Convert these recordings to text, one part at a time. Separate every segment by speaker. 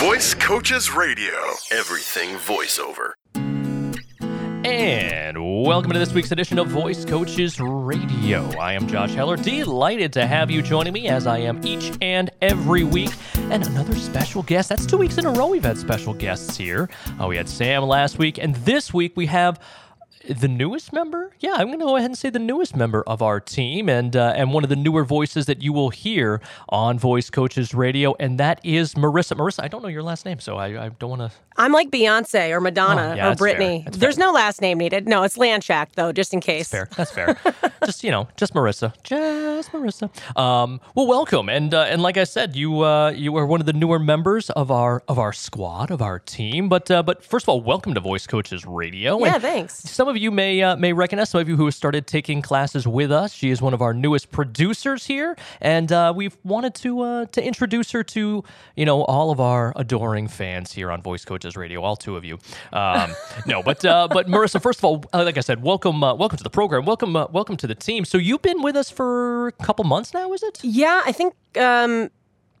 Speaker 1: Voice Coaches Radio. Everything voiceover.
Speaker 2: And welcome to this week's edition of Voice Coaches Radio. I am Josh Heller, delighted to have you joining me as I am each and every week. And another special guest. That's two weeks in a row we've had special guests here. Uh, we had Sam last week, and this week we have the newest member. Yeah, I'm going to go ahead and say the newest member of our team, and uh, and one of the newer voices that you will hear on Voice Coaches Radio, and that is Marissa. Marissa, I don't know your last name, so I, I don't want to.
Speaker 3: I'm like Beyonce or Madonna
Speaker 2: Oh, yeah,
Speaker 3: or
Speaker 2: that's.
Speaker 3: Britney. There's no last name needed. No, it's Landshack though, just in case.
Speaker 2: Fair. That's fair. just you know, just Marissa. Just Marissa. Um, well, welcome, and uh, and like I said, you uh, you are one of the newer members of our of our squad of our team. But uh, but first of all, welcome to Voice Coaches Radio.
Speaker 3: Yeah,
Speaker 2: And
Speaker 3: thanks.
Speaker 2: Some of you may uh, may recognize some of you who have started taking classes with us. She is one of our newest producers here, and uh, we've wanted to uh, to introduce her to you know all of our adoring fans here on Voice Coaches Radio, all two of you. Um, no, but uh, but Marissa, first of all, uh, like I said, welcome uh, welcome to the program, welcome uh, welcome to the team. So you've been with us for a couple months now, is it?
Speaker 3: Yeah, I think um,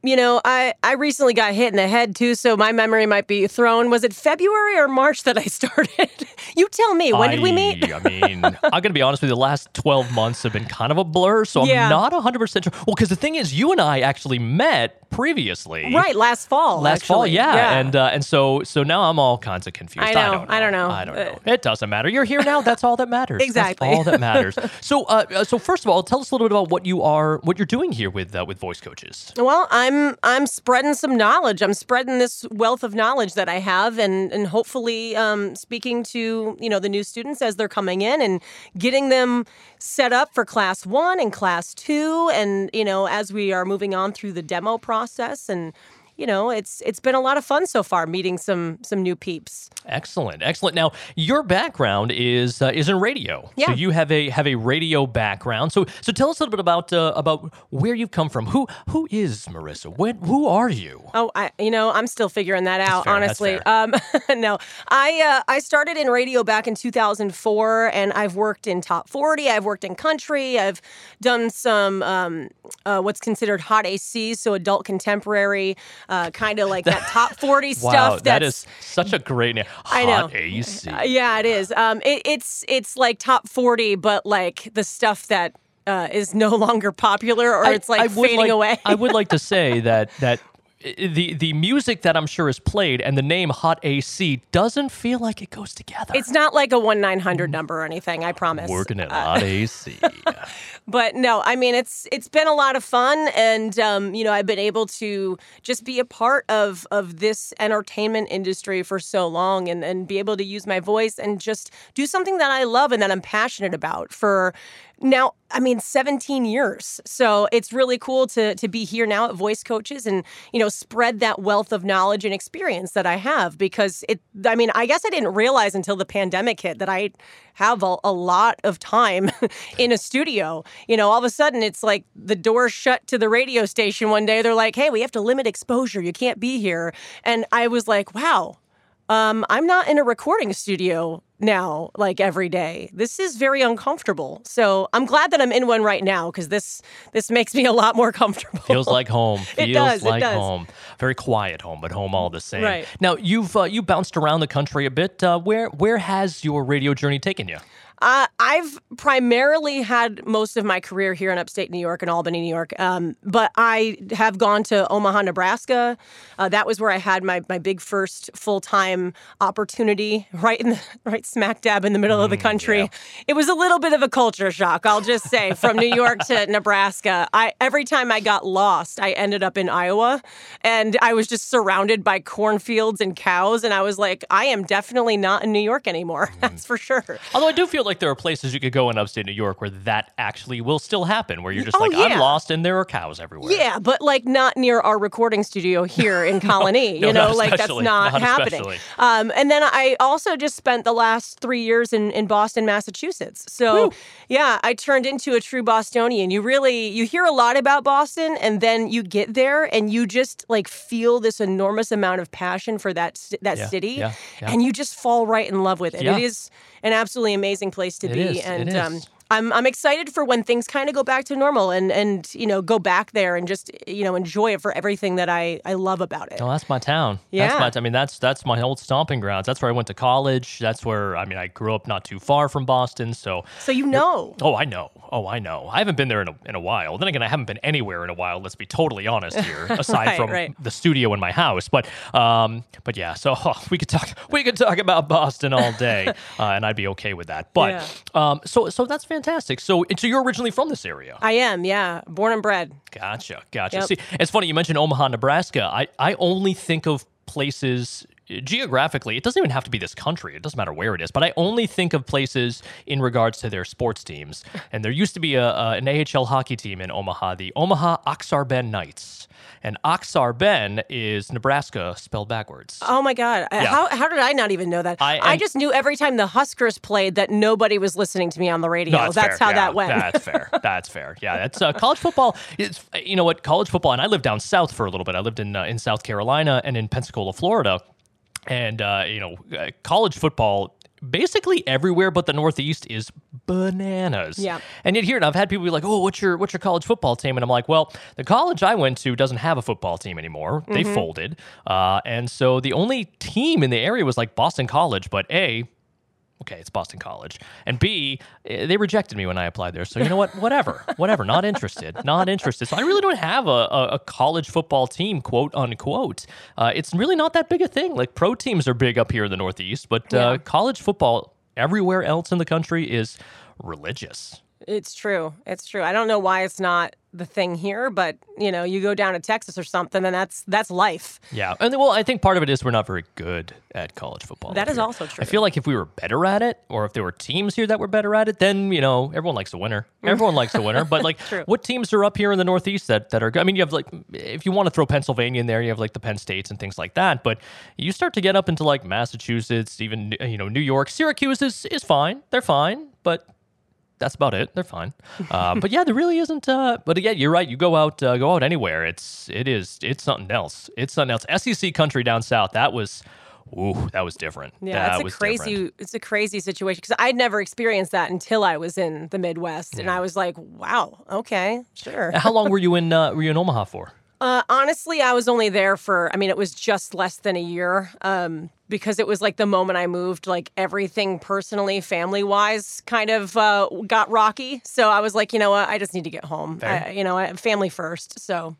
Speaker 3: you know, I I recently got hit in the head too, so my memory might be thrown. Was it February or March that I started? you tell me. When did we meet?
Speaker 2: I mean, I'm going to be honest with you. The last 12 months have been kind of a blur, so I'm
Speaker 3: Yeah.
Speaker 2: not 100% sure. Well, because the thing is, you and I actually met previously.
Speaker 3: Right, last fall.
Speaker 2: Last fall,
Speaker 3: actually.
Speaker 2: yeah, and uh, and so so now I'm all kinds of confused.
Speaker 3: I know,
Speaker 2: don't know.
Speaker 3: I don't know.
Speaker 2: I don't
Speaker 3: Uh,
Speaker 2: know. It doesn't matter. You're here now. That's all that matters. That's
Speaker 3: Exactly.
Speaker 2: all that matters. so uh, uh, so first of all, tell us a little bit about what you are, what you're doing here with uh, with voice coaches.
Speaker 3: Well, I'm I'm spreading some knowledge. I'm spreading this wealth of knowledge that I have, and and hopefully um, speaking to you know the new students as they're coming in and getting them set up for class one and class two, and you know as we are moving on through the demo process and. You know, it's it's been a lot of fun so far meeting some some new peeps.
Speaker 2: Excellent, excellent. Now, your background is uh, is in radio. So
Speaker 3: Yeah.
Speaker 2: you have a have a radio background. So so tell us a little bit about uh, about where you've come from. Who who is Marissa? When, who are you?
Speaker 3: Oh, I you know I'm still figuring that out.
Speaker 2: fair,
Speaker 3: honestly, um, no, I uh, I started in radio back in 2004, and I've worked in top 40. I've worked in country. I've done some um, uh, what's considered hot AC, so adult contemporary, uh, kind of like that top 40 stuff.
Speaker 2: wow, that
Speaker 3: that's-
Speaker 2: such a great name.
Speaker 3: I know.
Speaker 2: Hot AC.
Speaker 3: Uh, yeah, it is. Um, it, it's it's like top 40, but like the stuff that. Uh, is no longer popular, or
Speaker 2: I-
Speaker 3: it's like fading
Speaker 2: like-
Speaker 3: away.
Speaker 2: I would like to say that that the the music that I'm sure is played and the name Hot AC doesn't feel like it goes together.
Speaker 3: it's not like a one nine hundred number or anything. I promise.
Speaker 2: working at
Speaker 3: Uh,
Speaker 2: Hot AC.
Speaker 3: but no i mean it's it's been a lot of fun and um, you know i've been able to just be a part of of this entertainment industry for so long and and be able to use my voice and just do something that i love and that i'm passionate about for now i mean 17 years. So it's really cool to to be here now at voice coaches and you know spread that wealth of knowledge and experience that i have because it i mean i guess i didn't realize until the pandemic hit that i have a, a lot of time in a studio. You know all of a sudden it's like the door shut to the radio station one day. They're like hey we have to limit exposure. You can't be here. And i was like wow um, I'm not in a recording studio now, like every day. This is very uncomfortable. So I'm glad that I'm in one right now because this this makes me a lot more comfortable.
Speaker 2: Feels like home.
Speaker 3: It
Speaker 2: Feels
Speaker 3: does, it
Speaker 2: like
Speaker 3: does.
Speaker 2: home. Very quiet home, but home all the same.
Speaker 3: Right.
Speaker 2: Now you've uh, you bounced around the country a bit. Uh, where where has your radio journey taken you?
Speaker 3: Uh, I've primarily had most of my career here in upstate New York and Albany, New York. Um, but I have gone to Omaha, Nebraska. Uh, that was where I had my, my big first full time opportunity, right in the right smack dab in the middle of the country.
Speaker 2: yeah.
Speaker 3: It was a little bit of a culture shock, I'll just say, from New York to Nebraska. I every time I got lost, I ended up in Iowa, and I was just surrounded by cornfields and cows, and I was like, I am definitely not in New York anymore. That's for sure.
Speaker 2: Although I do feel like there are places you could go in upstate New York where that actually will still happen, where you're just
Speaker 3: Oh,
Speaker 2: like, I'm lost and there are cows everywhere.
Speaker 3: Yeah, but like not near our recording studio here in Colonie.
Speaker 2: no,
Speaker 3: you know, like that's not,
Speaker 2: not
Speaker 3: happening. Um, and then I also just spent the last three years in, in Boston, Massachusetts. So yeah, I turned into a true Bostonian. You really you hear a lot about Boston, and then you get there and you just like feel this enormous amount of passion for that that
Speaker 2: Yeah,
Speaker 3: city,
Speaker 2: yeah, yeah.
Speaker 3: and you just fall right in love with it.
Speaker 2: Yeah.
Speaker 3: It is an absolutely amazing place to
Speaker 2: It
Speaker 3: be,
Speaker 2: is,
Speaker 3: and um, I'm I'm excited for when things kind of go back to normal and and you know go back there and just you know enjoy it for everything that I I love about it.
Speaker 2: Oh, that's my town.
Speaker 3: Yeah.
Speaker 2: That's my, I mean, that's that's my old stomping grounds. That's where I went to college. That's where I mean, I grew up not too far from Boston. So,
Speaker 3: So you know.
Speaker 2: oh, I know. Oh, I know. I haven't been there in a, in a while. Then again, I haven't been anywhere in a while. Let's be totally honest here, aside
Speaker 3: Right,
Speaker 2: from
Speaker 3: right.
Speaker 2: the studio in my house. But um, but yeah. So oh, we could talk we could talk about Boston all day, uh, and I'd be okay with that. But
Speaker 3: Yeah.
Speaker 2: um, so so that's fantastic. So so you're originally from this area.
Speaker 3: I am, yeah, born and bred.
Speaker 2: Gotcha, gotcha.
Speaker 3: Yep.
Speaker 2: See, it's funny you mentioned Omaha, Nebraska. I, I only think of places uh, geographically. It doesn't even have to be this country. It doesn't matter where it is. But I only think of places in regards to their sports teams. And there used to be a, a an AHL hockey team in Omaha, the Omaha Ak-Sar-Ben Knights. And Aksarben is Nebraska spelled backwards.
Speaker 3: Oh my God!
Speaker 2: Yeah.
Speaker 3: How how did I not even know that?
Speaker 2: I-
Speaker 3: I, just knew every time the Huskers played that nobody was listening to me on the radio.
Speaker 2: No,
Speaker 3: that's
Speaker 2: fair.
Speaker 3: how
Speaker 2: Yeah,
Speaker 3: that went.
Speaker 2: That's fair. That's fair. Yeah, that's uh, college football. It's you know what college football, and I lived down south for a little bit. I lived in uh, in South Carolina and in Pensacola, Florida, and uh, you know uh, college football. Basically everywhere but the Northeast is bananas.
Speaker 3: Yeah.
Speaker 2: And yet here, and I've had people be like, "Oh, what's your what's your college football team?" And I'm like, "Well, the college I went to doesn't have a football team anymore. They
Speaker 3: Mm-hmm.
Speaker 2: folded, uh, and so the only team in the area was like Boston College. But a okay, it's Boston College. And B, eh, they rejected me when I applied there. So you know what? Whatever, whatever. Not interested. Not interested. So I really don't have a, a, a college football team, quote unquote. Uh, it's really not that big a thing. Like pro teams are big up here in the Northeast, but uh,
Speaker 3: Yeah.
Speaker 2: college football everywhere else in the country is religious.
Speaker 3: It's true. It's true. I don't know why it's not the thing here, but you know, you go down to Texas or something, and that's that's life.
Speaker 2: Yeah, and well, I think part of it is we're not very good at college football.
Speaker 3: That is
Speaker 2: here.
Speaker 3: also true.
Speaker 2: I feel like if we were better at it, or if there were teams here that were better at it, then you know everyone likes a winner. Mm. Everyone likes a winner. But like,
Speaker 3: True.
Speaker 2: what teams are up here in the Northeast that that are? I mean, you have like if you want to throw Pennsylvania in there, you have like the Penn States and things like that. But you start to get up into like Massachusetts, even you know New York, Syracuse is is fine. They're fine, but that's about it. They're fine. Uh, but yeah, there really isn't. Uh, but again, you're right. You go out, uh, go out anywhere. It's it is it's something else. It's something else. SEC country down south. That was, ooh, that was different.
Speaker 3: Yeah,
Speaker 2: that
Speaker 3: it's
Speaker 2: was
Speaker 3: a crazy
Speaker 2: different.
Speaker 3: it's a crazy situation because I'd never experienced that until I was in the Midwest, and I was like, wow, okay, sure.
Speaker 2: How long were you in? Uh, were you in Omaha for?
Speaker 3: Uh, honestly, I was only there for, I mean, it was just less than a year um, because it was like the moment I moved, like everything personally, family wise, kind of uh, got rocky. So I was like, you know what? I just need to get home. I, you know, family first. So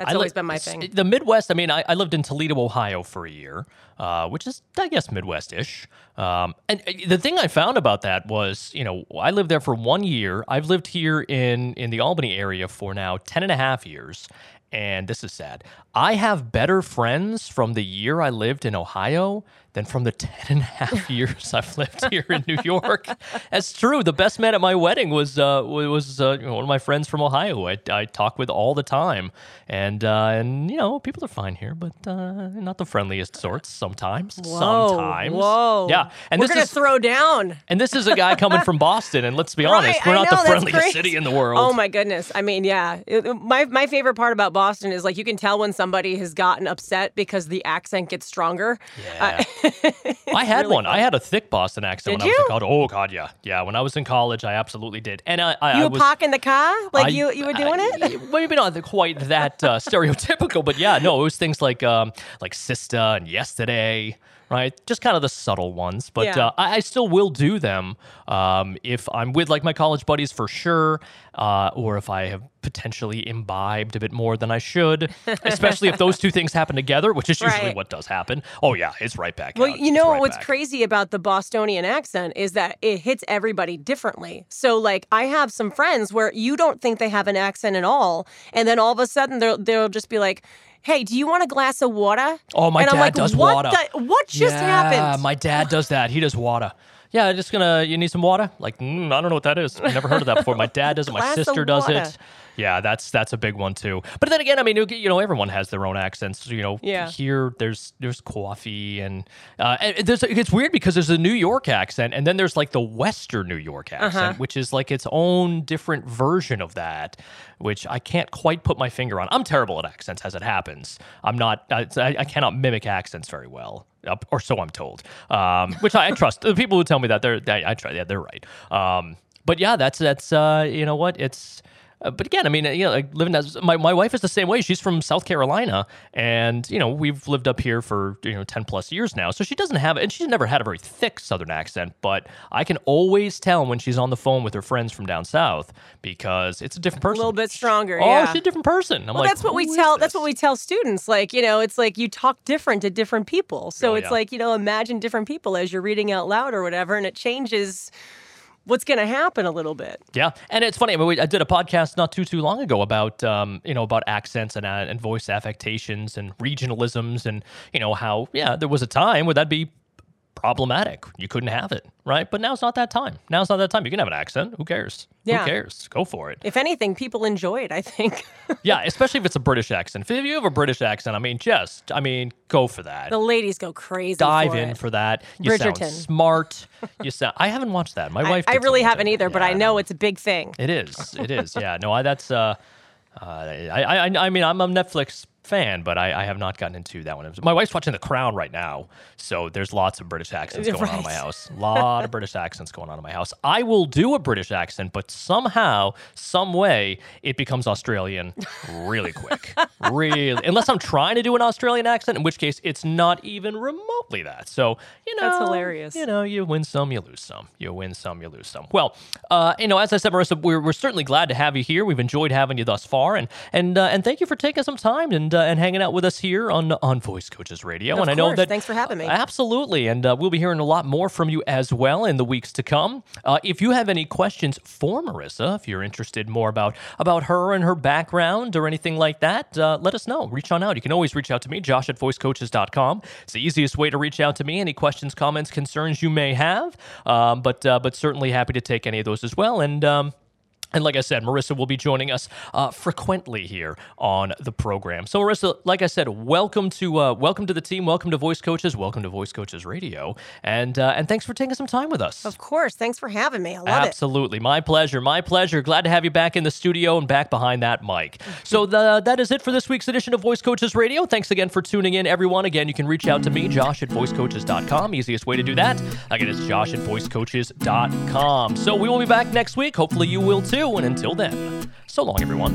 Speaker 3: that's
Speaker 2: I
Speaker 3: always
Speaker 2: li-
Speaker 3: been my thing.
Speaker 2: The Midwest. I mean, I, I lived in Toledo, Ohio, for a year, uh, which is, I guess, Midwest-ish. Um, and uh, the thing I found about that was, you know, I lived there for one year. I've lived here in in the Albany area for now 10 and a half years. And this is sad. I have better friends from the year I lived in Ohio than from the 10 and a half years I've lived here in New York. That's true. The best man at my wedding was uh, was uh, you know, one of my friends from Ohio. I, I talk with all the time, and uh, and you know people are fine here, but uh, not the friendliest sorts. Sometimes,
Speaker 3: Whoa,
Speaker 2: sometimes,
Speaker 3: Whoa.
Speaker 2: yeah. And
Speaker 3: we're
Speaker 2: this
Speaker 3: gonna
Speaker 2: is
Speaker 3: throw down.
Speaker 2: and this is a guy coming from Boston, and let's be honest, we're
Speaker 3: I
Speaker 2: not
Speaker 3: know,
Speaker 2: the friendliest city in the world.
Speaker 3: Oh my goodness. I mean, yeah. It- my my favorite part about Boston is like you can tell when somebody has gotten upset because the accent gets stronger.
Speaker 2: Yeah. I had
Speaker 3: really
Speaker 2: one. I had a thick Boston accent
Speaker 3: Did
Speaker 2: when I was in college. Oh God, yeah, yeah. When I was in college, I absolutely did. And I, I,
Speaker 3: You
Speaker 2: I
Speaker 3: were
Speaker 2: was
Speaker 3: parking the car like
Speaker 2: I-
Speaker 3: you you were doing
Speaker 2: I-
Speaker 3: it.
Speaker 2: Maybe not quite that uh, stereotypical, but yeah, no, it was things like um, like Sista and Yesterday, right? Just kind of the subtle ones. But
Speaker 3: Yeah.
Speaker 2: uh, I, I still will do them um, if I'm with like my college buddies for sure, uh, or if I have potentially imbibed a bit more than I should. Especially if those two things happen together, which is usually
Speaker 3: Right.
Speaker 2: what does happen. Oh yeah, it's right back.
Speaker 3: Well,
Speaker 2: out.
Speaker 3: you know
Speaker 2: right
Speaker 3: what's
Speaker 2: back.
Speaker 3: crazy about the Bostonian accent is that it hits everybody differently. So, like, I have some friends where you don't think they have an accent at all, and then all of a sudden they'll they'll just be like, "Hey, do you want a glass of water?"
Speaker 2: Oh, my
Speaker 3: and I'm
Speaker 2: dad
Speaker 3: like,
Speaker 2: does
Speaker 3: what
Speaker 2: water.
Speaker 3: The, what just
Speaker 2: yeah,
Speaker 3: happened?
Speaker 2: My dad does that. He does water. Yeah, I'm just gonna. You need some water? Like, mm, I don't know what that is. I've never heard of that before. My dad does it. My sister does it. Yeah, that's that's a big one too. But then again, I mean, you know, everyone has their own accents. You know,
Speaker 3: Yeah.
Speaker 2: here there's there's coffee and, uh, and there's it's weird because there's a New York accent and then there's like the Western New York
Speaker 3: Uh-huh.
Speaker 2: accent, which is like its own different version of that, which I can't quite put my finger on. I'm terrible at accents as it happens. I'm not. I, I cannot mimic accents very well. Or so I'm told, um, which I, I trust. The people who tell me that they're, they, I try. Yeah, they're right. Um, but yeah, that's that's uh, you know what it's. Uh, but again, I mean, uh, you know, like living as my, my wife is the same way. She's from South Carolina, and you know, we've lived up here for you know ten plus years now. So she doesn't have, and she's never had a very thick Southern accent. But I can always tell when she's on the phone with her friends from down south because it's a different person.
Speaker 3: A little bit stronger.
Speaker 2: Oh,
Speaker 3: yeah.
Speaker 2: she's a different person. I'm
Speaker 3: well,
Speaker 2: like,
Speaker 3: that's what we
Speaker 2: "Who is
Speaker 3: tell. That's what we tell students. Like you know, it's like you talk different to different people. So
Speaker 2: Oh,
Speaker 3: it's
Speaker 2: yeah.
Speaker 3: like you know, imagine different people as you're reading out loud or whatever, and it changes what's going to happen a little bit.
Speaker 2: Yeah, and it's funny. I, mean, we- I did a podcast not too too long ago about um, you know about accents and uh, and voice affectations and regionalisms and you know how yeah there was a time where that'd be problematic. You couldn't have it, right? But now's not that time. Now's not that time. You can have an accent. Who cares?
Speaker 3: Yeah.
Speaker 2: Who cares? Go for it.
Speaker 3: If anything, people enjoy it. I think
Speaker 2: yeah, especially if it's a British accent. If you have a British accent, I mean, just I mean, go for that.
Speaker 3: the ladies go crazy.
Speaker 2: Dive
Speaker 3: for
Speaker 2: in
Speaker 3: it.
Speaker 2: for that. You sound
Speaker 3: Bridgerton.
Speaker 2: smart. You sound. I haven't watched that. My
Speaker 3: I,
Speaker 2: wife.
Speaker 3: I really haven't either, but I know it's a big thing.
Speaker 2: It is. It is. Yeah. No, I, that's. Uh, uh, I, I. I mean, I'm a Netflix fan, but I, I have not gotten into that one. My wife's watching The Crown right now, so there's lots of British accents going on in my house. A lot of British accents going on in my house. I will do a British accent, but somehow, some way, it becomes Australian really quick. really, unless I'm trying to do an Australian accent, in which case it's not even remotely that. So you know,
Speaker 3: That's hilarious.
Speaker 2: You know, you win some, you lose some. You win some, you lose some. Well, uh, you know, as I said, Marissa, we're, we're certainly glad to have you here. We've enjoyed having you thus far, and and uh, and thank you for taking some time and uh, and hanging out with us here on on Voice Coaches Radio.
Speaker 3: Of
Speaker 2: and I know that
Speaker 3: Thanks for having me.
Speaker 2: Absolutely, and uh, we'll be hearing a lot more from you as well in the weeks to come. Uh, if you have any questions for Marissa, if you're interested more about about her and her background or anything like that, uh, let us know. Reach on out. You can always reach out to me, Josh at voicecoaches.com. It's the easiest way to reach out to me. Any questions, comments, concerns you may have, um, but uh, but certainly happy to take any of those as well. And um, and like I said, Marissa will be joining us uh, frequently here on the program. So, Marissa, like I said, welcome to uh, welcome to the team. Welcome to Voice Coaches. Welcome to Voice Coaches Radio. And uh, and thanks for taking some time with us.
Speaker 3: Of course. Thanks for having me. I love it.
Speaker 2: Absolutely, my pleasure, my pleasure. Glad to have you back in the studio and back behind that mic. So the, that is it for this week's edition of Voice Coaches Radio. Thanks again for tuning in, everyone. Again, you can reach out to me, Josh at voicecoaches.com. Easiest way to do that. Again, it's Josh at voicecoaches.com. So we will be back next week. Hopefully, you will too. And until then, so long, everyone.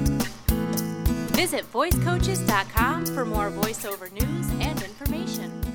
Speaker 4: Visit voicecoaches.com for more voiceover news and information.